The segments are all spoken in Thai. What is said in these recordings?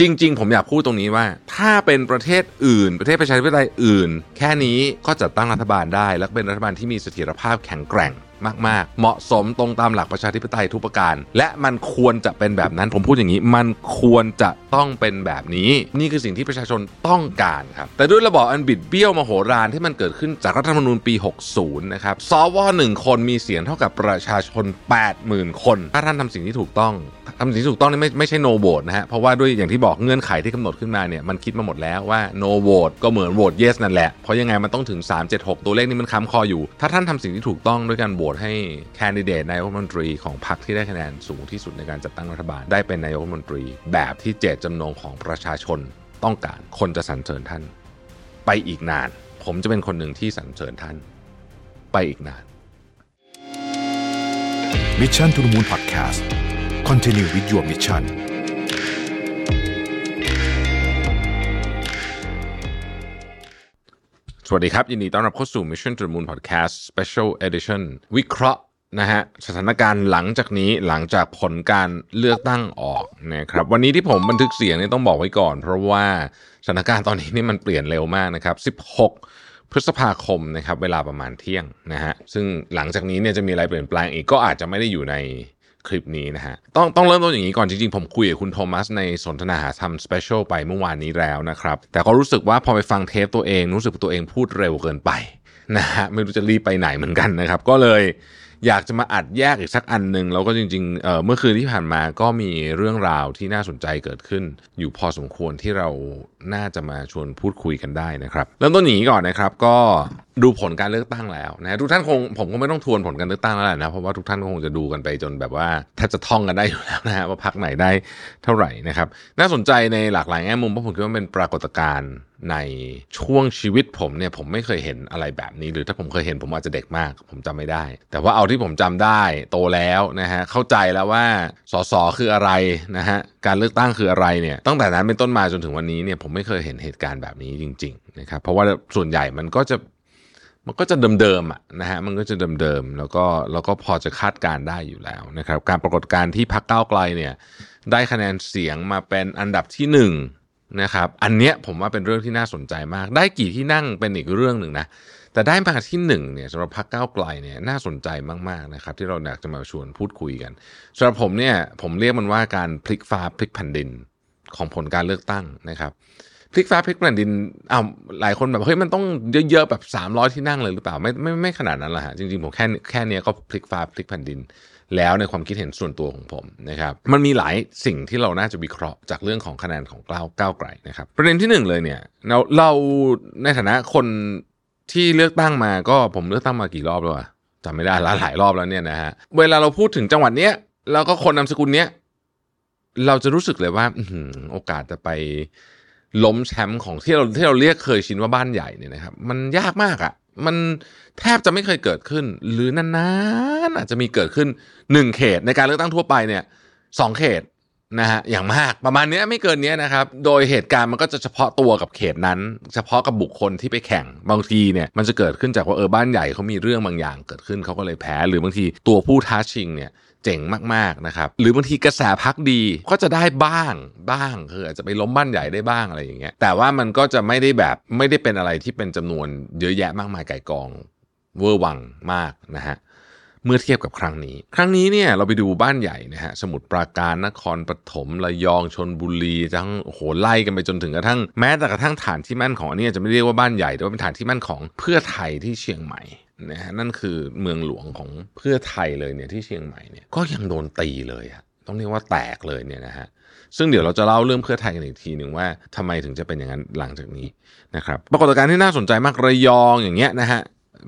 จริง ๆ ผมอยากพูดตรงนี้ว่า ถ้าเป็นประเทศอื่น ประเทศประชาธิปไตยอื่น แค่นี้ก็จัดตั้งรัฐบาลได้ และเป็นรัฐบาลที่มีเสถียรภาพแข็งแกร่งมาก ๆ เหมาะสมตรงตามหลักประชาธิปไตยทุกประการ และมันควรจะเป็นแบบนั้น ผมพูดอย่างนี้ มันควรจะต้องเป็นแบบนี้ นี่คือสิ่งที่ประชาชนต้องการครับ แต่ด้วยระบอบอันบิดเบี้ยวมโหฬารที่มันเกิดขึ้นจากรัฐธรรมนูญปี 60 นะครับ สวหนึ่งคนมีเสียงเท่ากับประชาชน 80,000 คน ถ้าท่านทำสิ่งที่ถูกต้องทำสิ่งที่ถูกต้องนี่ไม่ไม่ใช่ no vote นะฮะเพราะว่าด้วยอย่างที่บอกเงื่อนไขที่กำหนดขึ้นมาเนี่ยมันคิดมาหมดแล้วว่า no vote ก็เหมือน vote yes นั่นแหละ เพราะยังไงมันต้องถึง 376 ตัวเลขนี้มันค้ำคออยู่ ถ้าท่านทำสิ่งที่ถูกต้องด้วยการโหวตให้แคนดิเดตนายกรัฐมนตรีของพรรคที่ได้คะแนนสูงที่สุดในการจัดตั้งรัฐบาลได้เป็นนายกรัฐมนตรี แบบที่เจตจำนงของประชาชนต้องการคนจะสรรเสริญท่าน ไปอีกนาน ผมจะเป็นคนหนึ่งที่สรรเสริญท่าน ไปอีกนานมิชชั่นทุ the Moon Podcast Continue with your mission สวัสดีครับ ยินดีต้อนรับเข้าสู่ Mission to the Moon Podcast Special Edition วิเคราะห์นะฮะสถานการณ์หลังจากนี้หลังจากผลการเลือกตั้งออกนะครับวันนี้ที่ผมบันทึกเสียงนี่ต้องบอกไว้ก่อน เพราะว่าสถานการณ์ตอนนี้นี่มันเปลี่ยนเร็วมากนะครับ 16 พฤษภาคมนะครับเวลาประมาณเที่ยงนะฮะซึ่งหลังจากนี้เนี่ยจะมีอะไรเปลี่ยนแปลงอีกก็อาจจะไม่ได้อยู่ใน คลิปนี้นะฮะต้องต้องเริ่มต้นอย่างนี้ก่อนจริงๆ ผมคุยกับคุณโทมัสในสนทนาหาธรรม special ไปเมื่อวานนี้แล้วนะครับ แต่ก็รู้สึกว่าพอไปฟังเทปตัวเองรู้สึกตัวเองพูดเร็วเกินไปนะฮะไม่รู้จะรีบไปไหนเหมือนกันนะครับ ก็เลย อยากจะมาอัดแยกอีกสักอันหนึ่งแล้วก็จริงๆเเมื่อคืนที่ผ่านมาก็มีเรื่องราวที่น่าสนใจเกิดขึ้น อยู่พอสมควรที่เราน่าจะมาชวนพูดคุยกันได้นะครับเริ่มต้นอย่างนี้ก่อนนะครับ ก็ดูผลการเลือกตั้งแล้วนะทุกท่านคงผมก็ไม่ต้องทวนผลการเลือกตั้งแล้วแหละนะเพราะว่าทุกท่านก็คงจะดูกันไปจนแบบว่าแทบจะท่องกันได้อยู่แล้วนะฮะว่าพักไหนได้เท่าไหร่นะครับ น่าสนใจในหลากหลายแง่มุมเพราะผมคิดว่าเป็นปรากฏการณ์ ในช่วงชีวิตผมเนี่ยผมไม่เคยเห็นอะไรแบบนี้ หรือถ้าผมเคยเห็นผมอาจจะเด็กมาก ผมจำไม่ได้ แต่ว่าเอาที่ผมจำได้โตแล้วนะฮะเข้าใจแล้วว่าสสคืออะไรนะฮะการเลือกตั้งคืออะไรเนี่ยตั้งแต่นั้นเป็นต้นมาจนถึงวันนี้เนี่ยผมไม่เคยเห็นเหตุการณ์แบบนี้จริงๆนะครับเพราะว่าส่วนใหญ่มันก็จะมันก็จะเดิมๆอะนะฮะมันก็จะเดิมๆแล้วก็แล้วก็พอจะคาดการได้อยู่แล้วนะครับ การปรากฏการที่พักเก้าไกลเนี่ยได้คะแนนเสียงมาเป็นอันดับที่ห นะครับ อันเนี้ยผมว่าเป็นเรื่องที่น่าสนใจมาก ได้กี่ที่นั่งเป็นอีกเรื่องหนึ่งนะ แต่ได้มาที่หนึ่งเนี่ยสำหรับพักเก้าไกลเนี่ยน่าสนใจมากๆนะครับ ที่เราอยากจะมาชวนพูดคุยกันสำหรับผมเนี่ยผมเรียกมันว่าการพลิกฟ้าพลิกแผ่นดินของผลการเลือกตั้งนะครับพลิกฟ้าพลิกแผ่นดินอ้าวหลายคนแบบเฮ้ยมันต้องเยอะๆแบบ 300 ที่นั่งเลยหรือเปล่าไม่ไม่ไม่ขนาดนั้นแหละฮะจริงๆผมแค่แค่นี้ก็พลิกฟ้าพลิกแผ่นดิน แล้วในความคิดเห็นส่วนตัวของผมนะครับมันมีหลายสิ่งที่เราน่าจะวิเคราะห์จากเรื่องของคะแนนของก้าวก้าวไกลนะครับประเด็นที่หนึ่งเลยเนี่ยเราเราในฐานะคนที่เลือกตั้งมาก็ผมเลือกตั้งมากี่รอบแล้วอะจำไม่ได้หลายรอบแล้วเนี่ยนะฮะเวลาเราพูดถึงจังหวัดเนี้ยแล้วก็คนนามสกุลเนี้ยเราจะรู้สึกเลยว่าโอกาสจะไปล้มแชมป์ของที่เราที่เราเรียกเคยชินว่าบ้านใหญ่เนี่ยนะครับ มันยากมากอะ่ะ มันแทบจะไม่เคยเกิดขึ้น หรือนานๆอาจจะมีเกิดขึ้นหนึ่งเขตในการเลือกตั้งทั่วไปเนี่ยสองเขตนะฮะอย่างมากประมาณนี้ไม่เกินนี้นะครับ โดยเหตุการณ์มันก็จะเฉพาะตัวกับเขตนั้น เฉพาะกับบุคคลที่ไปแข่งบางทีเนี่ยมันจะเกิดขึ้นจากว่าเออบ้านใหญ่เขามีเรื่องบางอย่างเกิดขึ้นเขาก็เลยแพ้ หรือบางทีตัวผู้ท้าชิงเนี่ย เจ๋งมากๆนะครับ หรือบางทีกระแสพักดีก็จะได้บ้างบ้างคืออาจจะไปล้มบ้านใหญ่ได้บ้างอะไรอย่างเงี้ยแต่ว่ามันก็จะไม่ได้แบบไม่ได้เป็นอะไรที่เป็นจำนวนเยอะแยะมากมายไก่กองเวอร์วังมากนะฮะ เมื่อเทียบกับครั้งนี้ ครั้งนี้เนี่ยเราไปดูบ้านใหญ่นะฮะสมุทรปราการนครปฐมระยองชนบุรีทั้งโอ้โหไล่กันไปจนถึงกระทั่งแม้แต่กระทั่งฐานที่มั่นของอันนี้จะไม่เรียกว่าบ้านใหญ่แต่ว่าเป็นฐานที่มั่นของเพื่อไทยที่เชียงใหม่นะฮะนั่นคือเมืองหลวงของเพื่อไทยเลยเนี่ยที่เชียงใหม่เนี่ยก็ยังโดนตีเลยอะต้องเรียกว่าแตกเลยเนี่ยนะฮะซึ่งเดี๋ยวเราจะเล่าเรื่องเพื่อไทยกันอีกทีหนึ่งว่าทำไมถึงจะเป็นอย่างนั้นหลังจากนี้นะครับปรากฏการณ์ที่น่าสนใจมากระยองอย่างเงี้ยนะฮะ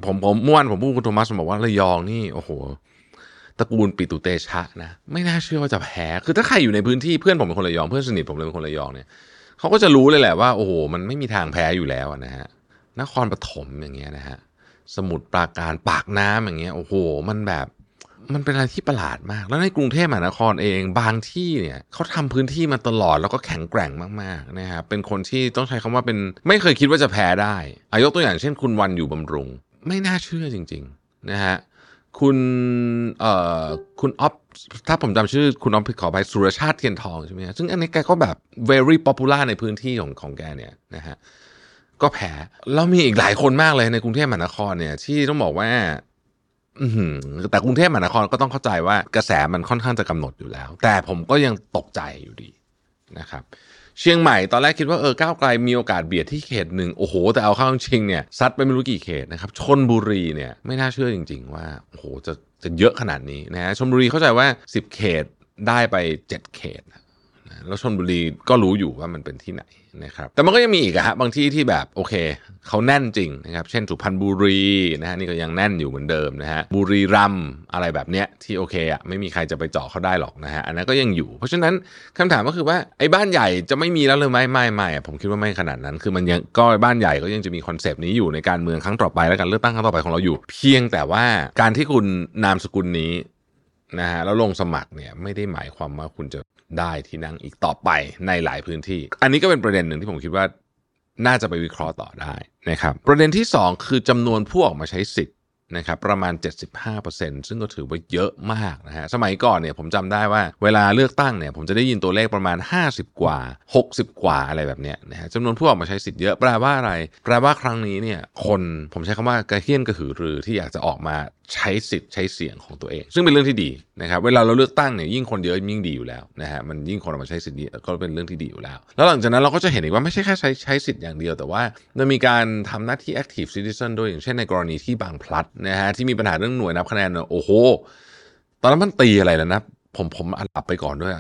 ผมผมม่วนผมพูดคุณโทมัสบอกว่าระยองนี่โอ้โหตระกูลปิตุเตชะนะไม่น่าเชื่อว่าจะแพ้คือถ้าใครอยู่ในพื้นที่เพื่อนผมเป็นคนระยองเพื่อนสนิทผมเลยเป็นคนระยองเนี่ยเขาก็จะรู้เลยแหละว่าโอ้โหมันไม่มีทางแพ้อยู่แล้วนะฮะนครปฐมอย่างเงี้ยนะฮะสมุทรปราการปากน้ำอย่างเงี้ยโอ้โห มันแบบมันเป็นอะไรที่ประหลาดมาก แล้วในกรุงเทพมหานครเองบางที่เนี่ยเขาทำพื้นที่มาตลอดแล้วก็แข็งแกร่งมากๆนะครับเป็นคนที่ต้องใช้คำว่าเป็นไม่เคยคิดว่าจะแพ้ได้อายกตัวอย่างเช่นคุณวันอยู่บำรุง ไม่น่าเชื่อจริงๆนะฮะคุณเอ่อคุณออฟถ้าผมจำชื่อคุณออฟผิดขอไปสุรชาติเทียนทองใช่ไหมฮะซึ่งอันนี้แกก็แบบ very popular ในพื้นที่ของของแกเนี่ยนะฮะก็แพ้แล้วมีอีกหลายคนมากเลยในกรุงเทพมหานครเนี่ยที่ต้องบอกว่าแต่กรุงเทพมหานครก็ต้องเข้าใจว่ากระแสมันค่อนข้างจะกำหนดอยู่แล้ว แต่ผมก็ยังตกใจอยู่ดีนะครับ เชียงใหม่ตอนแรกคิดว่าเออก้าวไกลมีโอกาสเบียดที่เขตหนึ่งโอ้โห แต่เอาเข้าจริงเนี่ยซัดไปไม่รู้กี่เขตนะครับชนบุรีเนี่ยไม่น่าเชื่อจริง ๆ ว่าโอ้โหจะจะเยอะขนาดนี้นะฮะชนบุรีเข้าใจว่า 10 เขตได้ไป 7 เขต แล้วชลบุรีก็รู้อยู่ว่ามันเป็นที่ไหนนะครับแต่มันก็ยังมีอีกฮะบางที่ที่แบบโอเคเขาแน่นจริงนะครับเช่นสุพรรณบุรีนะฮะนี่ก็ยังแน่นอยู่เหมือนเดิมนะฮะบุรีรัมย์อะไรแบบเนี้ยที่โอเคอะไม่มีใครจะไปเจาะเขาได้หรอกนะฮะอันนั้นก็ยังอยู่ เพราะฉะนั้นคำถามก็คือว่าไอ้บ้านใหญ่จะไม่มีแล้วเลยไหมไม่ไม่ผมคิดว่าไม่ขนาดนั้น คือมันยังก็บ้านใหญ่ก็ยังจะมี concept นี้อยู่ในการเมืองครั้งต่อไปและการเลือกตั้งครั้งต่อไปของเราอยู่ เพียงแต่ว่าการที่คุณนามสกุลนี้นะฮะแล้วลงสมัครเนี่ยไม่ได้หมายความว่าคุณจะ ได้ที่นั่งอีกต่อไปในหลายพื้นที่ อันนี้ก็เป็นประเด็นหนึ่งที่ผมคิดว่าน่าจะไปวิเคราะห์ต่อได้นะครับ ประเด็นที่ 2 คือจำนวนผู้ออกมาใช้สิทธิ์ นะครับประมาณ 75%ซึ่งก็ถือว่าเยอะมากนะฮะสมัยก่อนเนี่ยผมจำได้ว่าเวลาเลือกตั้งเนี่ยผมจะได้ยินตัวเลขประมาณ 50 กว่า 60 กว่าอะไรแบบเนี้ยนะฮะจำนวนผู้ออกมาใช้สิทธิ์เยอะแปลว่าอะไร แปลว่าครั้งนี้เนี่ยคนผมใช้คำว่ากระเฮี้ยนกระหือรือที่อยากจะออกมาใช้สิทธิ์ใช้เสียงของตัวเอง ซึ่งเป็นเรื่องที่ดีนะครับเวลาเราเลือกตั้งเนี่ยยิ่งคนเยอะยิ่งดีอยู่แล้วนะฮะมันยิ่งคนออกมาใช้สิทธิ์ก็เป็นเรื่องที่ดีอยู่แล้ว แล้วหลังจากนั้นเราก็จะเห็นอีกว่าไม่ใช่แค่ใช้ใช้สิทธิ์อย่างเดียว แต่ว่ามันมีการทำหน้าที่ active citizen ด้วยอย่างเช่นในกรณีที่บางพลัดนะฮะที่มีปัญหาเรื่องหน่วยนับคะแนนเนี่ยโอ้โห ตอนนั้นมันตีอะไรแล้วนะ ผมผมหลับไปก่อนด้วย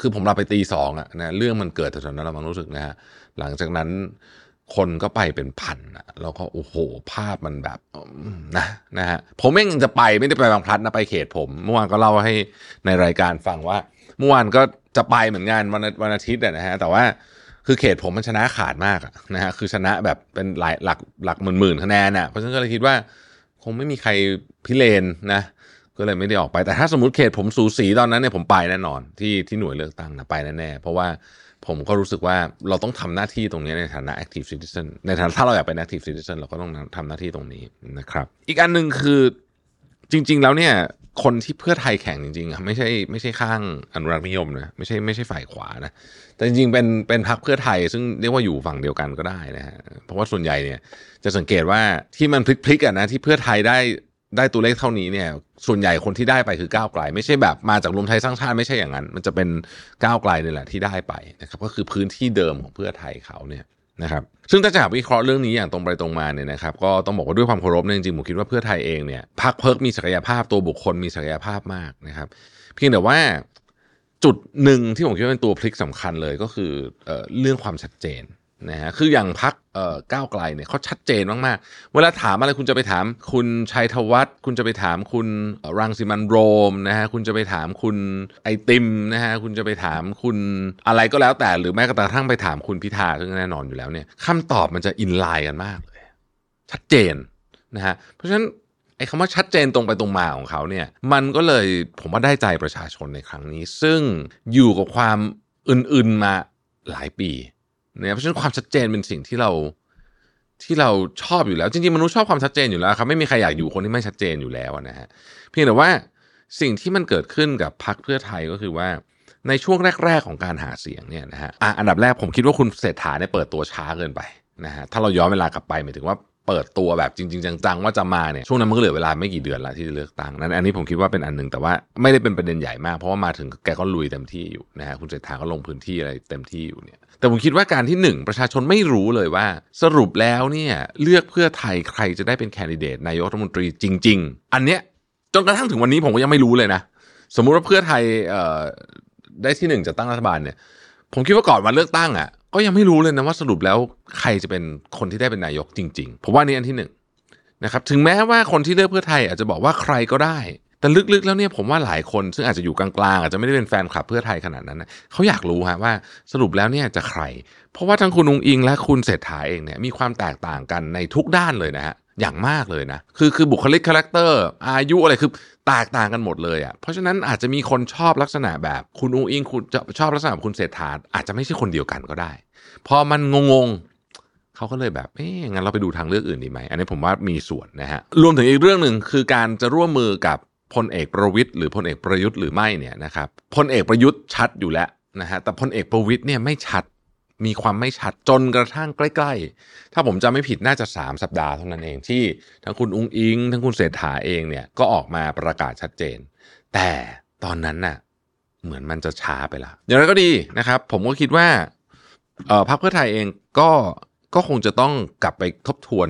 คือผมหลับไปตีสองอะนะเรื่องมันเกิดแถวๆนั้นเรามังรู้สึกนะฮะหลังจากนั้นคนก็ไปเป็นพันอะแล้วก็โอ้โห ภาพมันแบบนะนะฮะผมเองจะไปไม่ได้ไปบางพลัดนะไปเขตผม เมื่อวานก็เล่าให้ในรายการฟังว่า เมื่อวานก็จะไปเหมือนกันวันวันอาทิตย์อะนะฮะแต่ว่าคือเขตผมมันชนะขาดมากนะฮะคือชนะแบบเป็นหลายหลักหลักหมื่นหมื่นคะแนนอะเพราะฉะนั้นก็เลยคิดว่า คงไม่มีใครพิเรนนะ ก็เลยไม่ได้ออกไป แต่ถ้าสมมติเขตผมสูสีตอนนั้นเนี่ยผมไปแน่นอน ที่ที่หน่วยเลือกตั้งนะไปแน่ๆเพราะว่าผมก็รู้สึกว่าเราต้องทำหน้าที่ตรงนี้ในฐานะ active citizen ในฐานะถ้าเราอยากเป็น active citizen เราก็ต้องทำหน้าที่ตรงนี้นะครับ อีกอันหนึ่งคือจริง ๆ แล้วเนี่ย คนที่เพื่อไทยแข่งจริงๆอะไม่ใช่ไม่ใช่ข้างอนุรักษ์นิยมนะไม่ใช่ไม่ใช่ฝ่ายขวานะแต่จริงๆเป็นเป็นพรรคเพื่อไทย ซึ่งเรียกว่าอยู่ฝั่งเดียวกันก็ได้นะฮะเพราะว่าส่วนใหญ่เนี่ยจะสังเกตว่าที่มันพลิกๆอะนะที่เพื่อไทยได้ได้ตัวเลขเท่านี้เนี่ย ส่วนใหญ่คนที่ได้ไปคือก้าวไกล ไม่ใช่แบบมาจากรวมไทยสร้างชาติไม่ใช่อย่างนั้น มันจะเป็นก้าวไกลนี่แหละที่ได้ไปนะครับก็คือพื้นที่เดิมของเพื่อไทยเขาเนี่ย นะครับซึ่งถ้าจะหาวิเคราะห์เรื่องนี้อย่างตรงไปตรงมาเนี่ยนะครับก็ต้องบอกว่าด้วยความเคารพเนี่ยจริงๆผมคิดว่าเพื่อไทยเองเนี่ยพรรคเพิกมีศักยภาพตัวบุคคลมีศักยภาพมากนะครับ เพียงแต่ว่าจุดหนึ่งที่ผมคิดว่าเป็นตัวพลิกสำคัญเลยก็คือเออเรื่องความชัดเจน นะฮะคืออย่างพักเอ่อก้าวไกลเนี่ยเขาชัดเจนมากๆ เวลาถามอะไรคุณจะไปถามคุณชัยธวัฒน์คุณจะไปถามคุณรังสิมันโรมนะฮะคุณจะไปถามคุณไอติมนะฮะคุณจะไปถามคุณอะไรก็แล้วแต่หรือแม้กระทั่งไปถามคุณพิธาซึ่งแน่นอนอยู่แล้วเนี่ยคำตอบมันจะอินไลน์กันมากเลยชัดเจนนะฮะเพราะฉะนั้นไอ้คำว่าชัดเจนตรงไปตรงมาของเขาเนี่ยมันก็เลยผมว่าได้ใจประชาชนในครั้งนี้ ซึ่งอยู่กับความอื่นๆมาหลายปี เนี่ยเพราะฉะนั้นความชัดเจนเป็นสิ่งที่เราที่เราชอบอยู่แล้ว จริงๆมนุษย์ชอบความชัดเจนอยู่แล้วครับไม่มีใครอยากอยู่คนที่ไม่ชัดเจนอยู่แล้วนะฮะเพียงแต่ว่าสิ่งที่มันเกิดขึ้นกับพรรคเพื่อไทยก็คือว่าในช่วงแรก ๆ ของการหาเสียงเนี่ยนะฮะอะอันดับแรกผมคิดว่าคุณเศรษฐาเนี่ยเปิดตัวช้าเกินไปนะฮะถ้าเราย้อนเวลากลับไปหมายถึงว่า เปิดตัวแบบจริง ๆ จังๆว่าจะมาเนี่ยช่วงนั้นมันก็เหลือเวลาไม่กี่เดือนละที่จะเลือกตั้งนั้นอันนี้ผมคิดว่าเป็นอันหนึ่งแต่ว่าไม่ได้เป็นประเด็นใหญ่มาก เพราะว่ามาถึงแกก็ลุยเต็มที่อยู่นะฮะคุณเศรษฐาก็ลงพื้นที่อะไรเต็มที่อยู่เนี่ยแต่ผมคิดว่าการที่หนึ่งประชาชนไม่รู้เลยว่า สรุปแล้วเนี่ยเลือกเพื่อไทยใครจะได้เป็นแคนดิเดตนายกรัฐมนตรีจริง ๆ อันเนี้ยจนกระทั่งถึงวันนี้ผมก็ยังไม่รู้เลยนะ สมมุติว่าเพื่อไทยเอ่อได้ที่หนึ่งจะตั้งรัฐบาลเนี่ยผมคิดว่าก่อนวันเลือกตั้งอะ ก็ยังไม่รู้เลยนะว่าสรุปแล้วใครจะเป็นคนที่ได้เป็นนายกจริงๆ ผมว่านี่อันที่หนึ่งนะครับถึงแม้ว่าคนที่เลือกเพื่อไทยอาจจะบอกว่าใครก็ได้ แต่ลึกๆแล้วเนี่ยผมว่าหลายคนซึ่งอาจจะอยู่กลางๆอาจจะไม่ได้เป็นแฟนคลับเพื่อไทยขนาดนั้นนะเขาอยากรู้ฮะว่าสรุปแล้วเนี่ยจะใคร เพราะว่าทั้งคุณอุ๊งอิ๊งและคุณเศรษฐาเองเนี่ยมีความแตกต่างกันในทุกด้านเลยนะฮะอย่างมากเลยนะคือคือบุคลิก character อายุอะไรคือ แตกต่างกันหมดเลยอะ่ะเพราะฉะนั้นอาจจะมีคนชอบลักษณะแบบคุณอุ๊งอิ๊งคุณจะชอบลักษณะแบบคุณเศรษฐาอาจจะไม่ใช่คนเดียวกันก็ได้ พอมันงงๆเขาก็เลยแบบเอ๊ะงั้นเราไปดูทางเลือกอื่นดีไหมอันนี้ผมว่ามีส่วนนะฮะรวมถึงอีกเรื่องหนึ่งคือการจะร่วมมือกับพลเอกประวิตรหรือพลเอกประยุทธ์หรือไม่เนี่ยนะครับพลเอกประยุทธ์ชัดอยู่แล้วนะฮะแต่พลเอกประวิทย์เนี่ยไม่ชัด มีความไม่ชัดจนกระทั่งใกล้ ๆ ถ้าผมจะไม่ผิดน่าจะ 3 สัปดาห์เท่านั้นเองที่ทั้งคุณอุ้งอิง ทั้งคุณเศรษฐาเองเนี่ยก็ออกมาประกาศชัดเจน แต่ตอนนั้นน่ะเหมือนมันจะช้าไปละอย่างไรก็ดีนะครับ ผมก็คิดว่าพรรคเพื่อไทยเองก็ก็คงจะต้องกลับไปทบทวน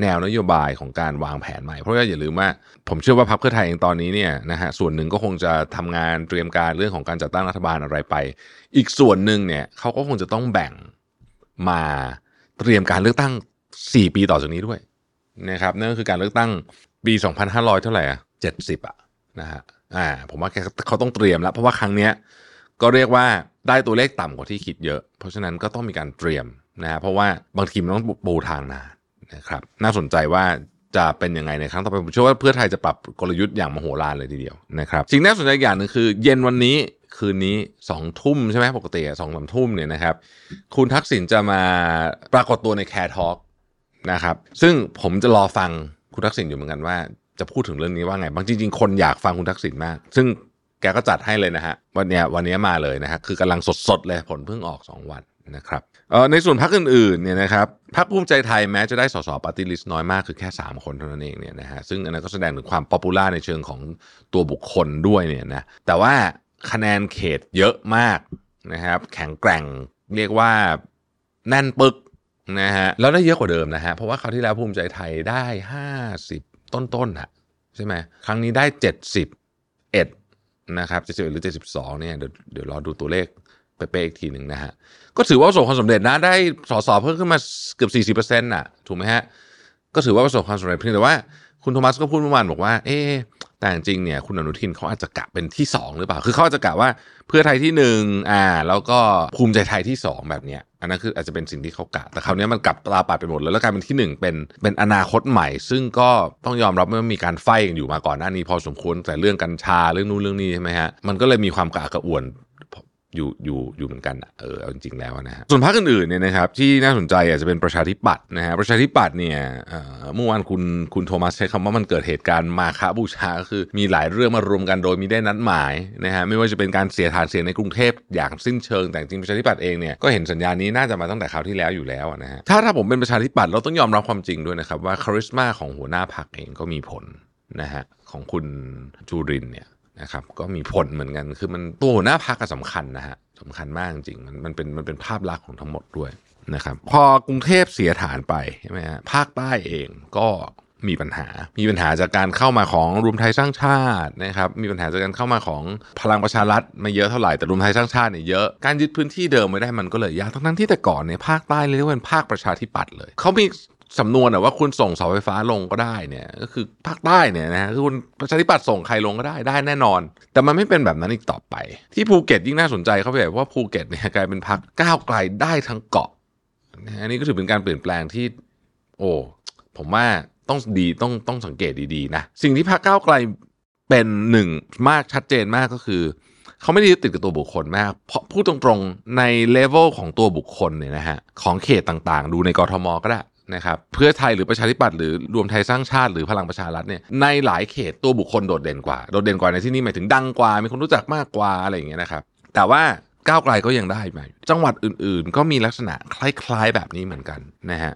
แนวนโยบายของการวางแผนใหม่ เพราะว่าอย่าลืมว่า ผมเชื่อว่าพรรคเพื่อไทยเองตอนนี้เนี่ยนะฮะส่วนหนึ่งก็คงจะทำงานเตรียมการเรื่องของการจัดตั้งรัฐบาลอะไรไป อีกส่วนหนึ่งเนี่ยเขาก็คงจะต้องแบ่งมาเตรียมการเลือกตั้ง 4 ปีต่อจากนี้ด้วยนะครับนั่นก็คือการเลือกตั้งปี 2,500 เท่าไหร่อะ70 อะนะฮะอ่าผมว่าเขาต้องเตรียมแล้ว เพราะว่าครั้งเนี้ยก็เรียกว่าได้ตัวเลขต่ำกว่าที่คิดเยอะ เพราะฉะนั้นก็ต้องมีการเตรียมนะฮะเพราะว่าบางทีมันต้องปูทางนาน นะครับน่าสนใจว่าจะเป็นยังไงในครั้งต่อไปผมเชื่อว่าเพื่อไทยจะปรับกลยุทธ์อย่างมโหฬารเลยทีเดียวนะครับสิ่งน่าสนใจอย่างหนึ่งคือ เย็นวันนี้คืนนี้สองทุ่มใช่ไหมปกติสองสามทุ่มเนี่ยนะครับ คุณทักษิณจะมาปรากฏตัวในแคร์ทอ l k นะครับซึ่งผมจะรอฟังคุณทักษิณอยู่เหมือนกันว่าจะพูดถึงเรื่องนี้ว่าไงบางจริงๆ คนอยากฟังคุณทักษิณมาก ซึ่งแกก็จัดให้เลยนะฮะวันเนี้ยวันนี้มาเลยนะฮะคือกำลังสดๆเลยผลเพิ่งออก 2 วัน นะครับในส่วนพรรคอื่นๆเนี่ยนะครับพรรคภูมิใจไทยแม้จะได้สสปาร์ตี้ลิสต์น้อยมากคือแค่ 3 คนเท่านั้นเองเนี่ยนะฮะซึ่งอันนั้นก็แสดงถึงความ popular ในเชิงของตัวบุคคลด้วยเนี่ยนะแต่ว่าคะแนนเขตเยอะมากนะครับแข็งแกร่งเรียกว่าแน่นปึกนะฮะแล้วได้เยอะกว่าเดิมนะฮะเพราะว่าคราวที่แล้วภูมิใจไทยได้ 50 ต้นๆอะใช่ไหมครั้งนี้ได้ 71นะครับ71หรือ 72เนี่ยเดี๋ยวเดี๋ยวรอดูตัวเลข เป๊ะๆอีกทีหนึ่งนะฮะ ก็ถือว่าประสบความสำเร็จนะ ได้สอสอเพิ่มขึ้นมาเกือบ 40%น่ะ ถูกไหมฮะ ก็ถือว่าประสบความสำเร็จเพียงแต่ว่า คุณโทมัสก็พูดเมื่อวานบอกว่า เอ๊แต่จริงเนี่ย คุณอนุทินเขาอาจจะกะเป็นที่ 2 หรือเปล่า คือเขาอาจจะกะว่าเพื่อไทยที่หนึ่งอ่า แล้วก็ภูมิใจไทยที่ 2 แบบเนี้ย อันนั้นคืออาจจะเป็นสิ่งที่เขากะ แต่คราวนี้มันกลับตาปัดไปหมดเลยแล้วกลายเป็นที่หนึ่งเป็นเป็นอนาคตใหม่ ซึ่งก็ต้องยอมรับว่ามีการไฟกันอยู่มาก่อนหน้านี้พอสมควร แต่เรื่องกัญชาเรื่องนู้นเรื่องนี้ใช่ไหมฮะ มันก็เลยมีความกะกระอ่วน อยู่อยู่อยู่เหมือนกันเออเอาจริงๆแล้วนะฮะส่วนพรรคอื่นๆเนี่ยนะครับที่น่าสนใจอาจจะเป็นประชาธิปัตย์นะฮะประชาธิปัตย์เนี่ยเอ่อเมื่อวานคุณคุณโทมัสใช้คำว่ามันเกิดเหตุการณ์มาคาบูชาก็คือมีหลายเรื่องมารวมกันโดยมีได้นัดหมายนะฮะไม่ว่าจะเป็นการเสียฐานเสียงในกรุงเทพอย่างสิ้นเชิงแต่จริงประชาธิปัตย์เองเนี่ยก็เห็นสัญญาณนี้น่าจะมาตั้งแต่คราวที่แล้วอยู่แล้วนะฮะถ้าถ้าผมเป็นประชาธิปัตย์เราต้องยอมรับความจริงด้วยนะครับว่าคาริสมาของหัวหน้าพรรคเองก็มีผลนะฮะของคุณจูรินเนี่ย นะครับก็มีผลเหมือนกัน คือมันตัวหน้าพรรคสำคัญนะฮะสำคัญมากจริงมันมันเป็นมันเป็นภาพลักษณ์ของทั้งหมดด้วยนะครับพอกรุงเทพเสียฐานไปใช่ไหมฮะภาคใต้เองก็มีปัญหา มีปัญหาจากการเข้ามาของรวมไทยสร้างชาตินะครับ มีปัญหาจากการเข้ามาของพลังประชารัฐไม่เยอะเท่าไหร่ แต่รวมไทยสร้างชาติเนี่ยเยอะ การยึดพื้นที่เดิมไม่ได้มันก็เลยยาก ทั้งที่แต่ก่อนเนี่ยภาคใต้เรียกว่าเป็นภาคประชาธิปัตย์เลย เขามี สำนวนอะว่าคุณส่งเสาไฟฟ้าลงก็ได้เนี่ยก็คือภาคใต้เนี่ยนะฮะคือคุณประชาธิปัตย์ส่งใครลงก็ได้ได้แน่นอน แต่มันไม่เป็นแบบนั้นอีกต่อไป ที่ภูเก็ตยิ่งน่าสนใจเข้าไปเพราะว่าภูเก็ตเนี่ยกลายเป็นพรรคก้าวไกลได้ทั้งเกาะอันนี้ก็ถือเป็นการเปลี่ยนแปลงที่ โอ้ผมว่าต้องดีต้องต้องสังเกตดีๆนะสิ่งที่พรรคก้าวไกลเป็นหนึ่งมากชัดเจนมากก็คือเขาไม่ได้ยึดติดกับตัวบุคคลมาก เพราะพูดตรงๆในเลเวลของตัวบุคคลเนี่ยนะฮะของเขตต่างๆ ดูในกทมก็ได้ นะครับเพื่อไทยหรือประชาธิปัตย์หรือรวมไทยสร้างชาติหรือพลังประชารัฐเนี่ยในหลายเขตตัวบุคคลโดดเด่นกว่า โดดเด่นกว่าในที่นี้หมายถึงดังกว่า มีคนรู้จักมากกว่าอะไรอย่างเงี้ยนะครับ แต่ว่าก้าวไกลก็ยังได้มาจังหวัดอื่นๆ ก็มีลักษณะคล้ายๆแบบนี้เหมือนกันนะฮะ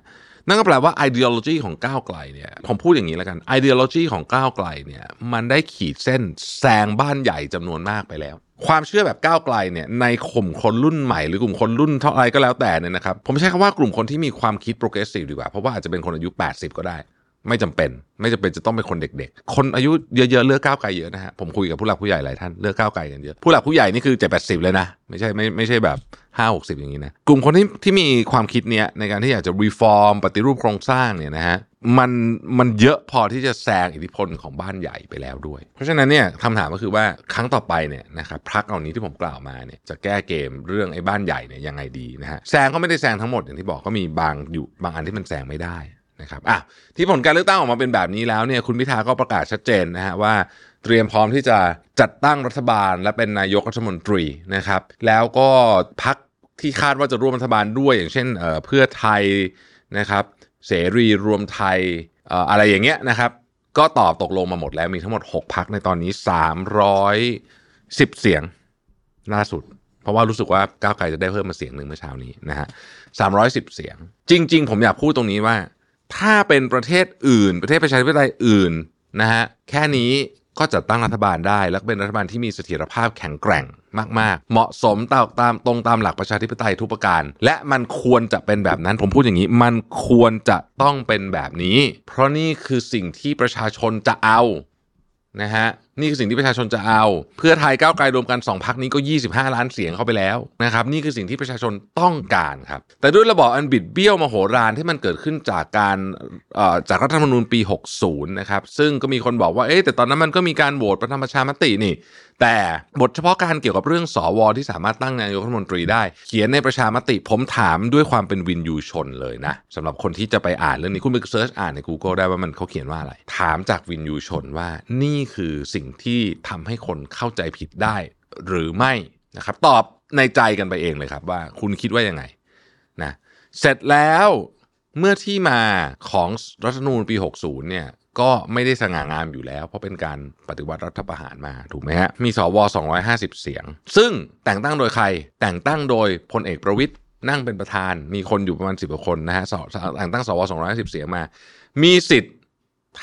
นั่นก็แปลว่า ideology ของก้าวไกลเนี่ยผมพูดอย่างนี้แล้วกัน ideology ของก้าวไกลเนี่ยมันได้ขีดเส้นแซงบ้านใหญ่จำนวนมากไปแล้ว ความเชื่อแบบก้าวไกลเนี่ยในกลุ่มคนรุ่นใหม่ หรือกลุ่มคนรุ่นเท่าไรก็แล้วแต่เนี่ยนะครับผมใช้คำว่ากลุ่มคนที่มีความคิด progressive ดีกว่า เพราะว่าอาจจะเป็นคนอายุ 80 ก็ได้ ไม่จำเป็น ไม่จำเป็นจะต้องเป็นคนเด็ก ๆ คนอายุเยอะๆเลือกก้าวไกลเยอะนะฮะผมคุยกับผู้หลักผู้ใหญ่หลายท่านเลือกก้าวไกลกันเยอะผู้หลักผู้ใหญ่นี่คือเจ็ดแปดสิบเลยนะไม่ใช่ไม่ไม่ใช่แบบห้าหกสิบอย่างนี้นะกลุ่มคนที่ที่มีความคิดเนี้ยในการที่อยากจะ reform ปฏิรูปโครงสร้างเนี่ยนะฮะมันมันเยอะพอที่จะแซงอิทธิพลของบ้านใหญ่ไปแล้วด้วย เพราะฉะนั้นเนี่ยคำถามก็คือว่าครั้งต่อไปเนี่ยนะครับพรรคเหล่านี้ที่ผมกล่าวมาเนี่ยจะแก้เกมเรื่องไอ้บ้านใหญ่เนี่ยยังไงดีนะฮะแซงก็ไม่ได้แซงทั้งหมดอย่างที่บอกก็มีบางอยู่บางอันที่มันแซงไม่ได้ นะครับอะที่ผลการเลือกตั้งออกมาเป็นแบบนี้แล้วเนี่ยคุณพิธาก็ประกาศชัดเจนนะฮะว่าเตรียมพร้อมที่จะจัดตั้งรัฐบาลและเป็นนายกรัฐมนตรีนะครับ แล้วก็พักที่คาดว่าจะร่วมรัฐบาลด้วยอย่างเช่นเเพื่อไทยนะครับ เสรีรวมไทยออะไรอย่างเงี้ยนะครับ ก็ตอบตกลงมาหมดแล้วมีทั้งหมด 6 พักในตอนนี้ 310 เสียงล่าสุด เพราะว่ารู้สึกว่าก้าวไกลจะได้เพิ่มมาเสียงหนึ่งเมื่อเช้านี้นะฮะ310 เสียง จริง ๆ ผมอยากพูดตรงนี้ว่า ถ้าเป็นประเทศอื่น ประเทศประชาธิปไตยอื่นนะฮะแค่นี้ก็จะตั้งรัฐบาลได้ และเป็นรัฐบาลที่มีเสถียรภาพแข็งแกร่งมาก ๆ เหมาะสมตามตามตรงตามหลักประชาธิปไตยทุกประการ และมันควรจะเป็นแบบนั้น ผมพูดอย่างนี้ มันควรจะต้องเป็นแบบนี้ เพราะนี่คือสิ่งที่ประชาชนจะเอานะฮะ นี่คือสิ่งที่ประชาชนจะเอา เพื่อไทยก้าวไกลรวมกัน2พักนี้ก็ 25 ล้านเสียงเข้าไปแล้วนะครับนี่คือสิ่งที่ประชาชนต้องการครับ แต่ด้วยระบอบอันบิดเบี้ยวมโหฬารที่มันเกิดขึ้นจากการจากรัฐธรรมนูญปี 60 นะครับซึ่งก็มีคนบอกว่าเอ๊แต่ตอนนั้นมันก็มีการโหวตประธรรมชามตินี่ แต่บทเฉพาะกาลเกี่ยวกับเรื่องสวที่สามารถตั้งนายกรัฐมนตรีได้ เขียนในประชามติผมถามด้วยความเป็นวิญญูชนเลยนะสำหรับคนที่จะไปอ่านเรื่องนี้คุณไป search อ่านใน Google ได้ว่ามันเขาเขียนว่าอะไร ถามจากวิญญูชนว่านี่คือสิ่งที่ทำให้คนเข้าใจผิดได้ หรือไม่นะครับ ตอบในใจกันไปเองเลยครับว่าคุณคิดว่ายังไงนะเสร็จแล้วเมื่อที่มาของรัฐธรรมนูญปี 60 เนี่ย ก็ไม่ได้สง่างามอยู่แล้ว เพราะเป็นการปฏิวัติรัฐประหารมาถูกไหมฮะมีสว250 เสียง ซึ่งแต่งตั้งโดยใคร แต่งตั้งโดยพลเอกประวิตยนั่งเป็นประธาน มีคนอยู่ประมาณ10กว่าคนนะฮะแต่งตั้งสว250 เสียงมา มีสิทธิ์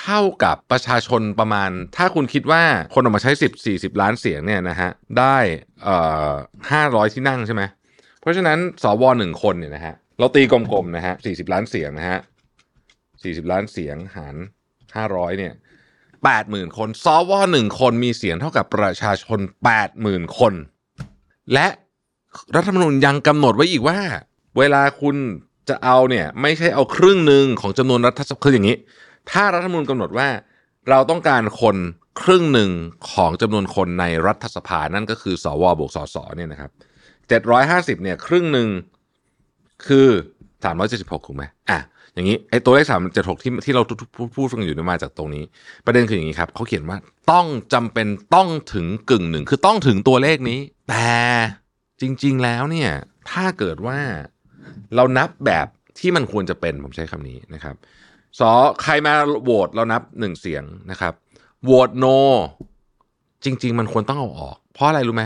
เท่ากับประชาชนประมาณ ถ้าคุณคิดว่าคนออกมาใช้ 10 40 ล้านเสียงเนี่ยนะฮะได้เอ่อ500 ที่นั่งใช่ไหมเพราะฉะนั้นสวหนึ่งคนเนี่ยนะฮะเราตีกลมๆนะฮะ40 ล้านเสียงนะฮะ40 ล้านเสียงหาร ห้าร้อยเนี่ยแปดหมื่นคนสวหนึ่งคนมีเสียงเท่ากับประชาชนแปดหมื่นคน และรัฐธรรมนูญยังกำหนดไว้อีกว่า เวลาคุณจะเอาเนี่ยไม่ใช่เอาครึ่งหนึ่งของจำนวนรัฐสภาคืออย่างนี้ ถ้ารัฐธรรมนูญกำหนดว่า เราต้องการคนครึ่งหนึ่งของจำนวนคนในรัฐสภานั่นก็คือสวบวกสสเนี่ยนะครับเจ็ดร้อยห้าสิบเนี่ยครึ่งหนึ่งคือสามร้อยเจ็ดสิบหกถูกไหมอะ อย่างนี้ไอ้ตัวเลขสามเจ็ดหกที่ที่เราพูดฟังอยู่นี่มาจากตรงนี้ ประเด็นคืออย่างนี้ครับเขาเขียนว่าต้องจำเป็นต้องถึงกึ่งหนึ่งคือต้องถึงตัวเลขนี้ แต่จริง ๆ แล้วเนี่ย ถ้าเกิดว่าเรานับแบบที่มันควรจะเป็นผมใช้คำนี้นะครับสอใครมาโหวตเรานับหนึ่งเสียงนะครับโหวตโน จริง ๆ มันควรต้องเอาออก เพราะอะไรรู้ไหม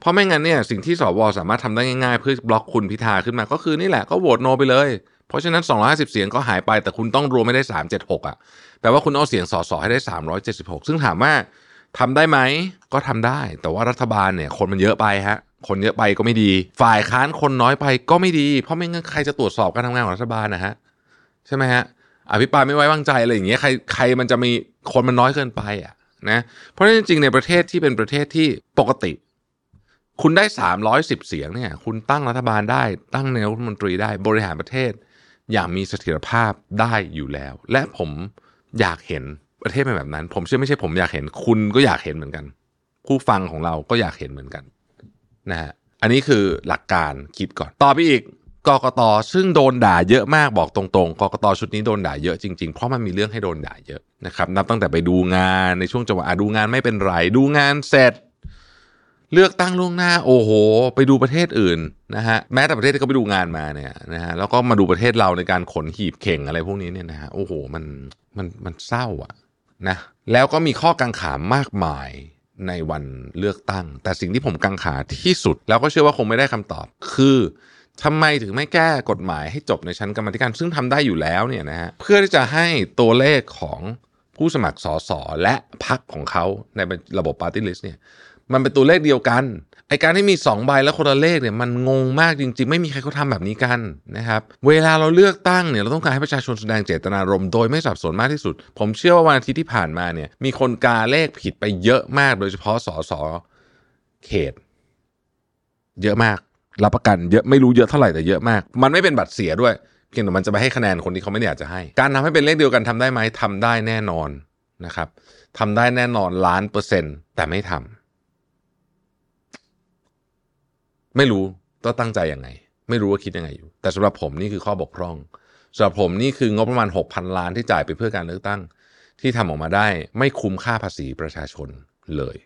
เพราะไม่งั้นเนี่ยสิ่งที่สวสามารถทำได้ง่ายๆ เพื่อบล็อกคุณพิธาขึ้นมาก็คือนี่แหละก็โหวตโนไปเลย เพราะฉะนั้น 250 เสียงก็หายไปแต่คุณต้องรวมไม่ได้ 376อะแปลว่าคุณเอาเสียงสสให้ได้ 376 ซึ่งถามว่าทำได้ไหมก็ทำได้ แต่ว่ารัฐบาลเนี่ยคนมันเยอะไปฮะคนเยอะไปก็ไม่ดี ฝ่ายค้านคนน้อยไปก็ไม่ดี เพราะไม่งั้นใครจะตรวจสอบการทำงานของรัฐบาลนะฮะใช่ไหมฮะอภิปรายไม่ไว้วางใจอะไรอย่างเงี้ยใครใครมันจะมีคนมันน้อยเกินไปอะนะเพราะฉะนั้นจริงๆในประเทศที่เป็นประเทศที่ปกติ คุณได้ 310 เสียงเนี่ยคุณตั้งรัฐบาลได้ตั้งนายกรัฐมนตรีได้บริหารประเทศ อย่างมีเสถียรภาพได้อยู่แล้ว และผมอยากเห็นประเทศเป็นแบบนั้น ผมเชื่อไม่ใช่ผมอยากเห็นคุณก็อยากเห็นเหมือนกัน ผู้ฟังของเราก็อยากเห็นเหมือนกันนะฮะอันนี้คือหลักการคิดก่อนต่อไปอีกกกตซึ่งโดนด่าเยอะมากบอกตรงๆกกตชุดนี้โดนด่าเยอะจริงๆ เพราะมันมีเรื่องให้โดนด่าเยอะนะครับนับตั้งแต่ไปดูงานในช่วงจังหวะดูงานไม่เป็นไร ดูงานเสร็จ เลือกตั้งล่วงหน้าโอ้โห ไปดูประเทศอื่นนะฮะแม้แต่ประเทศที่เขาไปดูงานมาเนี่ยนะฮะแล้วก็มาดูประเทศเราในการขนหีบเข่งอะไรพวกนี้เนี่ยนะฮะโอ้โหมันมันมันเศร้าอะนะแล้วก็มีข้อกังขามากมายในวันเลือกตั้ง แต่สิ่งที่ผมกังขาที่สุด แล้วก็เชื่อว่าคงไม่ได้คำตอบ คือทำไมถึงไม่แก้กฎหมายให้จบในชั้นกรรมธิการ ซึ่งทำได้อยู่แล้วเนี่ยนะฮะเพื่อที่จะให้ตัวเลขของผู้สมัครสสและพรรคของเขาในระบบปาร์ตี้ลิสต์เนี่ย มันเป็นตัวเลขเดียวกันไอการที่มี 2 ใบแล้วคนละเลขเนี่ยมันงงมากจริง ๆ ไม่มีใครเขาทำแบบนี้กันนะครับเวลาเราเลือกตั้งเนี่ยเราต้องการให้ประชาชนแสดงเจตนารมณ์โดยไม่สับสนมากที่สุด ผมเชื่อว่าวันอาทิตย์ที่ผ่านมาเนี่ยมีคนกาเลขผิดไปเยอะมาก โดยเฉพาะสสเขต เยอะมากรับประกันเยอะไม่รู้เยอะเท่าไหร่แต่เยอะมาก มันไม่เป็นบัตรเสียด้วยเพียงแต่มันจะไปให้คะแนนคนที่เขาไม่อยากจะให้ การทำให้เป็นเลขเดียวกันทำได้ไหมทำได้แน่นอนนะครับทำได้แน่นอนล้านเปอร์เซ็นต์แต่ไม่ทำ ไม่รู้ต้องตั้งใจยังไง ไม่รู้ว่าคิดยังไงอยู่ แต่สำหรับผมนี่คือข้อบกพร่องสำหรับผมนี่คืองบประมาณ 6,000 ล้านที่จ่ายไปเพื่อการเลือกตั้ง ที่ทำออกมาได้ไม่คุ้มค่าภาษีประชาชนเลย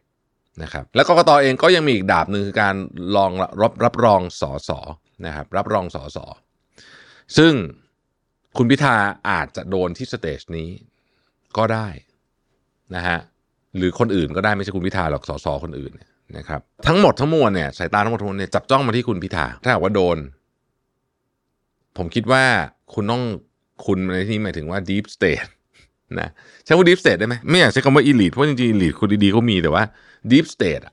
นะครับแล้วกกตเองก็ยังมีอีกดาบหนึ่งคือการรองรับรับรองสอสอนะครับรับรองสอสอซึ่งคุณพิธาอาจจะโดนที่สเตจนี้ก็ได้นะฮะหรือคนอื่นก็ได้ไม่ใช่คุณพิธาหรอกสอสอคนอื่นเนี่ย นะครับทั้งหมดทั้งมวลเนี่ยสายตาทั้งหมดทั้งมวลเนี่ยจับจ้องมาที่คุณพิธาถ้าหากว่าโดน ผมคิดว่าคุณต้องคุณในที่หมายถึงว่า deep state นะใช้ว่า deep state ได้ไหมไม่อยากใช้คำว่า elite เพราะจริงๆ elite คนดีๆเขามีแต่ว่า deep state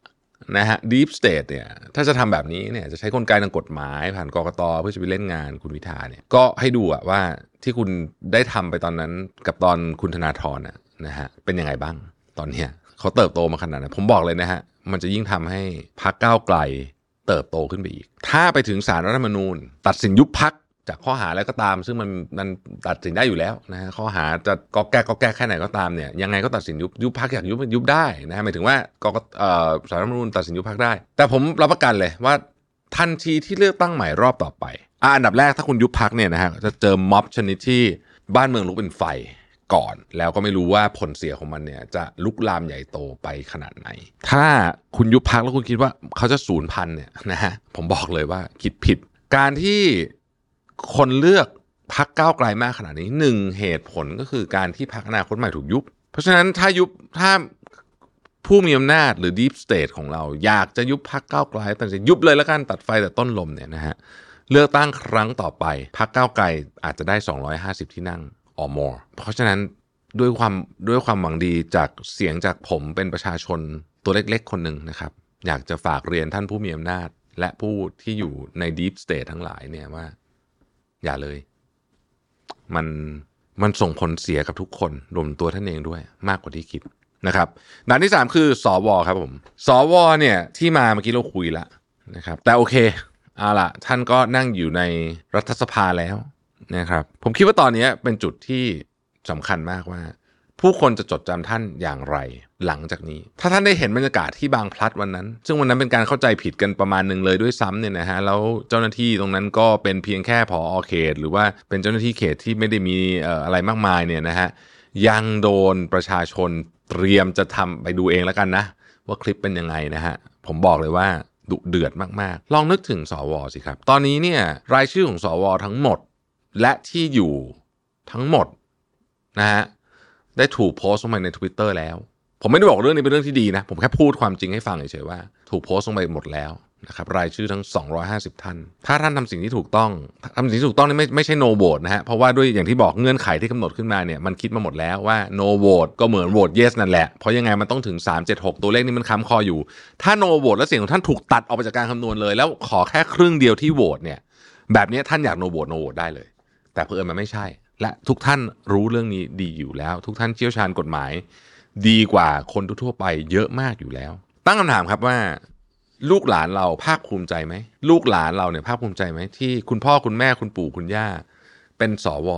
นะฮะ deep state เนี่ยถ้าจะทำแบบนี้เนี่ยจะใช้กลไกทางกฎหมาย ผ่านกกตเพื่อจะไปเล่นงานคุณพิธาเนี่ยก็ให้ดูอะว่าที่คุณได้ทำไปตอนนั้นกับตอนคุณธนาธรนะฮะเป็นยังไงบ้างตอนเนี้ยเขาเติบโตมาขนาดนั้นผมบอกเลยนะฮะ มันจะยิ่งทำให้พรรคก้าวไกลเติบโตขึ้นไปอีก ถ้าไปถึงสารรัฐธรรมนูญ ตัดสินยุบพักจากข้อหาอะไรก็ตาม ซึ่งมันมันตัดสินได้อยู่แล้วนะฮะข้อหาจะก็แก้ก็แก้แค่ไหนก็ตามเนี่ยยังไงก็ตัดสินยุบยุบพักอยากยุบยุบได้นะฮะหมายถึงว่ากกเอ่อสารรัฐธรรมนูญตัดสินยุบพักได้ แต่ผมรับประกันเลยว่าทันทีที่เลือกตั้งใหม่รอบต่อไปอะอันดับแรกถ้าคุณยุบพักเนี่ยนะฮะจะเจอม็อบชนิดที่บ้านเมืองลุกเป็นไฟ ก่อน แล้วก็ไม่รู้ว่าผลเสียของมันเนี่ยจะลุกลามใหญ่โตไปขนาดไหน ถ้าคุณยุบพักแล้วคุณคิดว่าเขาจะสูญพันเนี่ยนะฮะผมบอกเลยว่าคิดผิด การที่คนเลือกพักก้าวไกลมากขนาดนี้หนึ่งเหตุผลก็คือการที่พักอนาคตใหม่ถูกยุบ เพราะฉะนั้นถ้ายุบถ้าผู้มีอำนาจหรือ deep state ของเรา อยากจะยุบพักก้าวไกลแต่จะยุบเลยแล้วกันตัดไฟแต่ต้นลมเนี่ยนะฮะเลือกตั้งครั้งต่อไปพักก้าวไกลอาจจะได้ 250 ที่นั่ง or more เพราะฉะนั้นด้วยความด้วยความหวังดีจากเสียงจากผมเป็นประชาชนตัวเล็กๆ คนหนึ่งนะครับ อยากจะฝากเรียนท่านผู้มีอำนาจ และผู้ที่อยู่ใน deep state ทั้งหลายเนี่ยว่า อย่าเลย มันมันส่งผลเสียกับทุกคนรวมตัวท่านเองด้วยมากกว่าที่คิดนะครับด่านที่ 3 คือสวครับผมสวเนี่ยที่มาเมื่อกี้เราคุยละนะครับแต่โอเคเอาละท่านก็นั่งอยู่ในรัฐสภาแล้ว นะครับผมคิดว่าตอนนี้เป็นจุดที่สำคัญมากว่า ผู้คนจะจดจำท่านอย่างไรหลังจากนี้ ถ้าท่านได้เห็นบรรยากาศที่บางพลัดวันนั้น ซึ่งวันนั้นเป็นการเข้าใจผิดกันประมาณหนึ่งเลยด้วยซ้ำเนี่ยนะฮะแล้วเจ้าหน้าที่ตรงนั้นก็เป็นเพียงแค่ผอเขต หรือว่าเป็นเจ้าหน้าที่เขตที่ไม่ได้มีเอ่ออะไรมากมายเนี่ยนะฮะยังโดนประชาชนเตรียมจะทำไปดูเองแล้วกันนะ ว่าคลิปเป็นยังไงนะฮะผมบอกเลยว่าดุเดือดมาก ๆ ลองนึกถึงสวสิครับ ตอนนี้เนี่ยรายชื่อของสวทั้งหมด และที่อยู่ทั้งหมดนะฮะได้ถูกโพสต์ลงไปใน Twitter แล้ว ผมไม่ได้บอกเรื่องนี้เป็นเรื่องที่ดีนะ ผมแค่พูดความจริงให้ฟังเฉยๆว่า ถูกโพสต์ลงไปหมดแล้วนะครับรายชื่อทั้ง 250 ท่าน ถ้าท่านทำสิ่งที่ถูกต้องทำสิ่งที่ถูกต้องนี่ไม่ไม่ใช่ no vote นะฮะเพราะว่าด้วยอย่างที่บอกเงื่อนไขที่กำหนดขึ้นมาเนี่ยมันคิดมาหมดแล้วว่า no vote ก็เหมือน vote yes นั่นแหละ เพราะยังไงมันต้องถึง 376 ตัวเลขนี้มันค้ำคออยู่ ถ้า no vote แล้วเสียงของท่านถูกตัดออกไปจากการคำนวณเลย แล้วขอแค่ครึ่งเดียวที่โหวตเนี่ยแบบนี้ท่านอยาก no vote no vote ได้เลย แต่เพื่อนมันไม่ใช่ และทุกท่านรู้เรื่องนี้ดีอยู่แล้ว ทุกท่านเชี่ยวชาญกฎหมาย ดีกว่าคนทั่วไปเยอะมากอยู่แล้ว ตั้งคำถามครับว่า ลูกหลานเราภาคภูมิใจไหมลูกหลานเราเนี่ยภาคภูมิใจไหมที่คุณพ่อคุณแม่คุณปู่คุณย่า เป็นสว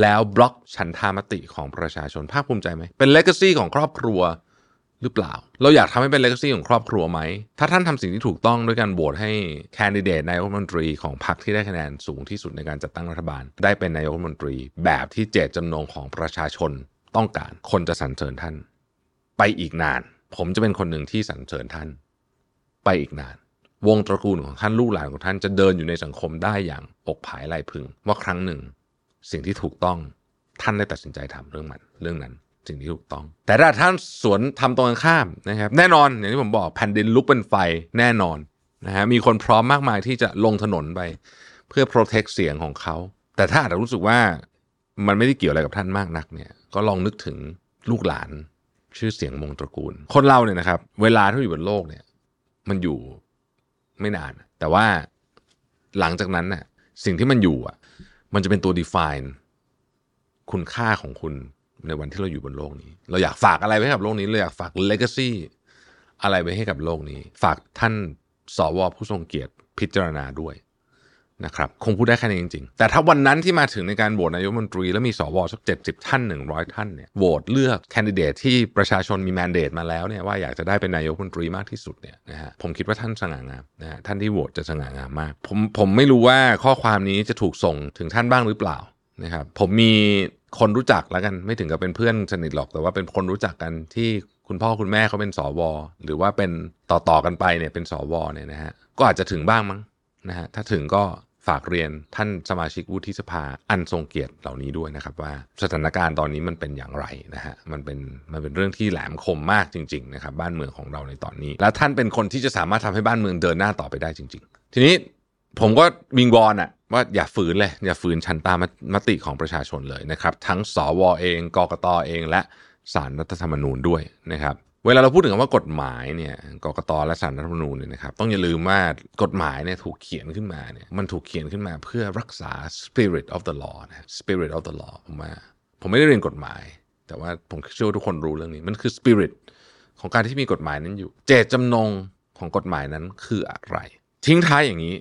แล้วบล็อกฉันทามติของประชาชนภาคภูมิใจไหมเป็นเลก a ซีของครอบครัว หรือเปล่า เราอยากทำให้เป็นเลกซี่ของครอบครัวไหม ถ้าท่านทำสิ่งที่ถูกต้องด้วยการโหวตให้แคนดิเดตนายกรัฐมนตรีของพรรคที่ได้คะแนนสูงที่สุดในการจัดตั้งรัฐบาล ได้เป็นนายกรัฐมนตรี แบบที่เจตจำนงของประชาชนต้องการ คนจะสรรเสริญท่าน ไปอีกนาน ผมจะเป็นคนหนึ่งที่สรรเสริญท่าน ไปอีกนาน วงตระกูลของท่านลูกหลานของท่านจะเดินอยู่ในสังคมได้อย่างอกผายไหลพึง ว่าครั้งหนึ่ง สิ่งที่ถูกต้องท่านได้ตัดสินใจทำเรื่องมันเรื่องนั้น สิ่งที่ถูกต้อง แต่ถ้าท่านสวนทำตรงกันข้ามนะครับ แน่นอนอย่างที่ผมบอกแผ่นดินลุกเป็นไฟแน่นอนนะฮะมีคนพร้อมมากมายที่จะลงถนนไป เพื่อ protect เสียงของเขา แต่ถ้าอาจจะรู้สึกว่ามันไม่ได้เกี่ยวอะไรกับท่านมากนักเนี่ยก็ลองนึกถึงลูกหลานชื่อเสียงวงตระกูล คนเราเนี่ยนะครับ เวลาที่อยู่บนโลกเนี่ย มันอยู่ไม่นาน แต่ว่าหลังจากนั้นน่ะสิ่งที่มันอยู่อะ มันจะเป็นตัว define คุณค่าของคุณ ในวันที่เราอยู่บนโลกนี้ เราอยากฝากอะไรไว้กับโลกนี้เราอยากฝาก legacy อะไรไว้ให้กับโลกนี้ ฝากท่านสวผู้ทรงเกียรติพิจารณาด้วยนะครับคงพูดได้แค่นี้จริงๆ แต่ถ้าวันนั้นที่มาถึงในการโหวตนายกมนตรี แล้วมีสวสักเจ็ดสิบท่านหนึ่งร้อยท่านเนี่ยโหวตเลือกแคนดิเดตที่ประชาชนมีแมนเดตมาแล้วเนี่ยว่าอยากจะได้เป็นนายกมนตรีมากที่สุดเนี่ยนะฮะผมคิดว่าท่านสง่างามนะฮะท่านที่โหวตจะสง่างามมาก ผมผมไม่รู้ว่าข้อความนี้จะถูกส่งถึงท่านบ้างหรือเปล่านะครับผมมี คนรู้จักแล้วกันไม่ถึงกับเป็นเพื่อนสนิทหรอกแต่ว่าเป็นคนรู้จักกันที่คุณพ่อคุณแม่เขาเป็นสวหรือว่าเป็นต่อๆกันไปเนี่ยเป็นสวเนี่ยนะฮะก็อาจจะถึงบ้างมั้งนะฮะถ้าถึงก็ฝากเรียนท่านสมาชิกวุฒิสภาอันทรงเกียรติเหล่านี้ด้วยนะครับ ว่าสถานการณ์ตอนนี้มันเป็นอย่างไรนะฮะมันเป็นมันเป็นเรื่องที่แหลมคมมากจริงๆนะครับบ้านเมืองของเราในตอนนี้ และท่านเป็นคนที่จะสามารถทำให้บ้านเมืองเดินหน้าต่อไปได้จริง ๆ ทีนี้ผมก็วิงวอนอะ ว่าอย่าฝืนเลย อย่าฝืนชันตามมติของประชาชนเลยนะครับ ทั้งสวเองกกตเอง และสารรัฐธรรมนูญด้วยนะครับ เวลาเราพูดถึงคำว่ากฎหมายเนี่ยกกตและสารรัฐธรรมนูญเนี่ยนะครับต้องอย่าลืมว่ากฎหมายเนี่ยถูกเขียนขึ้นมาเนี่ยมันถูกเขียนขึ้นมาเพื่อรักษา spirit of the law นะ spirit of the law ผมว่าผมไม่ได้เรียนกฎหมาย แต่ว่าผมเชื่อว่าทุกคนรู้เรื่องนี้มันคือ spirit ของการที่มีกฎหมายนั้นอยู่ เจตจำนงของกฎหมายนั้นคืออะไร ทิ้งท้ายอย่างนี้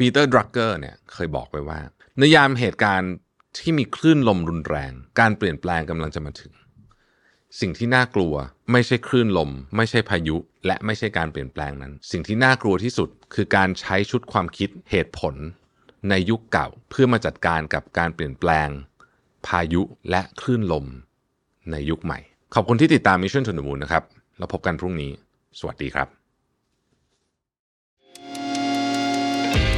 ปีเตอร์ดรักเกอร์เนี่ยเคยบอกไว้ว่า ในยามเหตุการณ์ที่มีคลื่นลมรุนแรง การเปลี่ยนแปลงกำลังจะมาถึง สิ่งที่น่ากลัวไม่ใช่คลื่นลม ไม่ใช่พายุ และไม่ใช่การเปลี่ยนแปลงนั้น สิ่งที่น่ากลัวที่สุดคือการใช้ชุดความคิดเหตุผล ในยุคเก่าเพื่อมาจัดการกับการเปลี่ยนแปลง พายุและคลื่นลม ในยุคใหม่ ขอบคุณที่ติดตาม Mission to the Moon นะครับแล้วพบกันพรุ่งนี้ สวัสดีครับ